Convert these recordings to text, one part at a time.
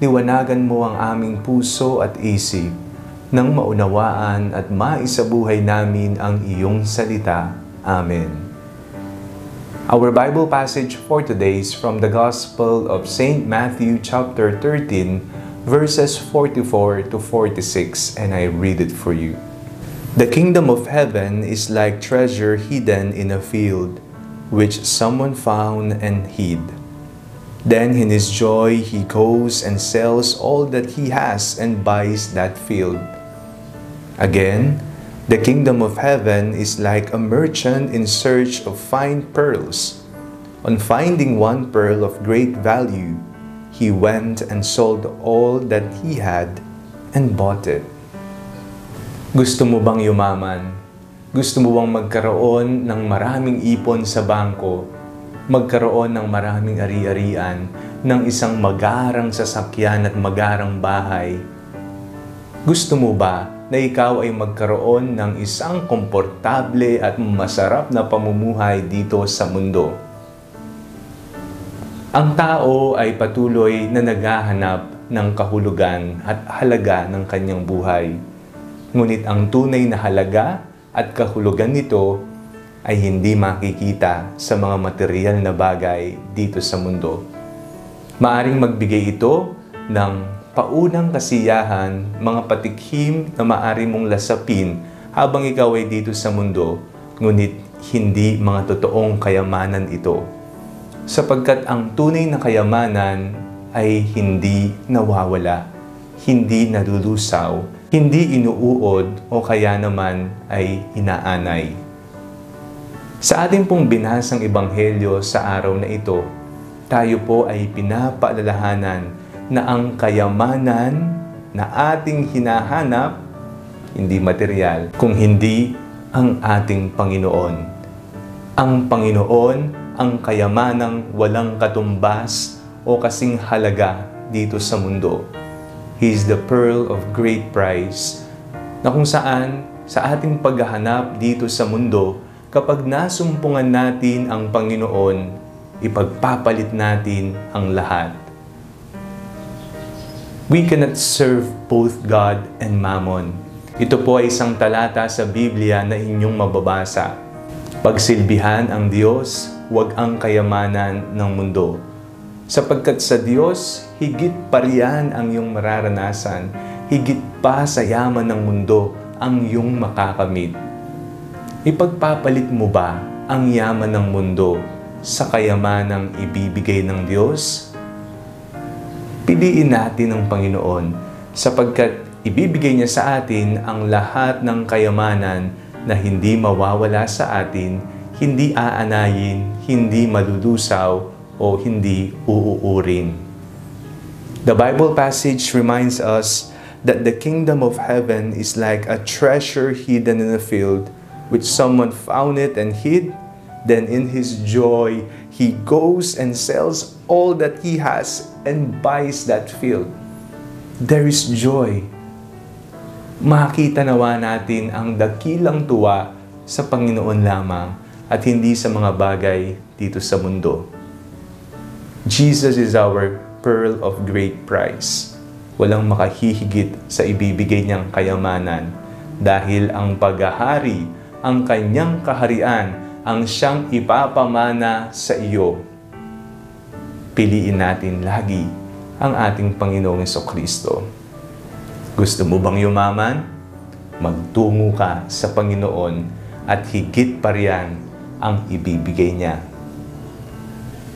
liwanagan mo ang aming puso at isip nang maunawaan at maisabuhay namin ang iyong salita. Amen. Our Bible passage for today is from the Gospel of St. Matthew chapter 13 verses 44 to 46 and I read it for you. The kingdom of heaven is like treasure hidden in a field which someone found and hid. Then in his joy, he goes and sells all that he has and buys that field. Again, the kingdom of heaven is like a merchant in search of fine pearls. On finding one pearl of great value, he went and sold all that he had and bought it. Gusto mo bang yumaman? Gusto mo bang magkaroon ng maraming ipon sa bangko magkaroon ng maraming ari-arian, ng isang magarang sasakyan at magarang bahay. Gusto mo ba na ikaw ay magkaroon ng isang komportable at masarap na pamumuhay dito sa mundo? Ang tao ay patuloy na naghahanap ng kahulugan at halaga ng kanyang buhay. Ngunit ang tunay na halaga at kahulugan nito ay hindi makikita sa mga material na bagay dito sa mundo. Maaring magbigay ito ng paunang kasiyahan, mga patikhim na maari mong lasapin habang ikaw ay dito sa mundo, ngunit hindi mga totoong kayamanan ito sapagkat ang tunay na kayamanan ay hindi nawawala, hindi nadulusaw, hindi inuuod o kaya naman ay inaanay. Sa ating pong binasang ebanghelyo sa araw na ito, tayo po ay pinapaalalahanan na ang kayamanan na ating hinahanap, hindi material, kung hindi ang ating Panginoon. Ang Panginoon ang kayamanang walang katumbas o kasing halaga dito sa mundo. He is the pearl of great price na kung saan sa ating paghahanap dito sa mundo, kapag nasumpungan natin ang Panginoon, ipagpapalit natin ang lahat. We cannot serve both God and Mammon. Ito po ay isang talata sa Biblia na inyong mababasa. Pagsilbihan ang Diyos, huwag ang kayamanan ng mundo. Sapagkat sa Diyos, higit pa riyan ang iyong mararanasan, higit pa sa yaman ng mundo ang iyong makakamit. Ipagpapalit mo ba ang yaman ng mundo sa kayamanang ibibigay ng Diyos? Piliin natin ang Panginoon sapagkat ibibigay niya sa atin ang lahat ng kayamanan na hindi mawawala sa atin, hindi aanayin, hindi malulusaw, o hindi uuurin. The Bible passage reminds us that the kingdom of heaven is like a treasure hidden in a field, which someone found it and hid. Then in his joy, he goes and sells all that he has and buys that field. There is joy. Makita nawa natin ang dakilang tuwa sa Panginoon lamang at hindi sa mga bagay dito sa mundo. Jesus is our pearl of great price. Walang makahihigit sa ibibigay niyang kayamanan dahil ang paghahari, ang kanyang kaharian, ang siyang ipapamana sa iyo. Piliin natin lagi ang ating Panginoong Kristo. Gusto mo bang yumaman? Magtungo ka sa Panginoon at higit pa riyan ang ibibigay niya.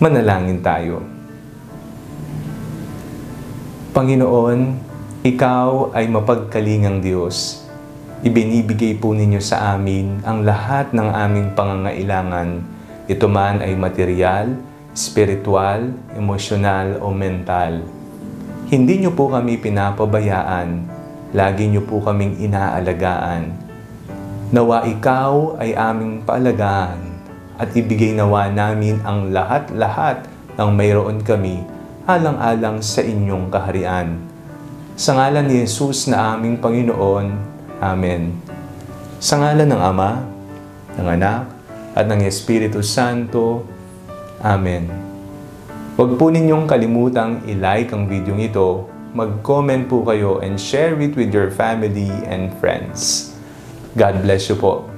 Manalangin tayo. Panginoon, Ikaw ay mapagkalingang Diyos. Ibinibigay po ninyo sa amin ang lahat ng aming pangangailangan. Ito man ay material, spiritual, emosyonal o mental. Hindi niyo po kami pinapabayaan, lagi niyo po kaming inaalagaan. Nawa ikaw ay aming paalagaan at ibigay nawa namin ang lahat-lahat ng mayroon kami alang-alang sa inyong kaharian. Sa ngalan ni Jesus na aming Panginoon. Amen. Sa ngalan ng Ama, ng Anak, at ng Espiritu Santo. Amen. Huwag po ninyong kalimutang i-like ang video ito, mag-comment po kayo and share it with your family and friends. God bless you po.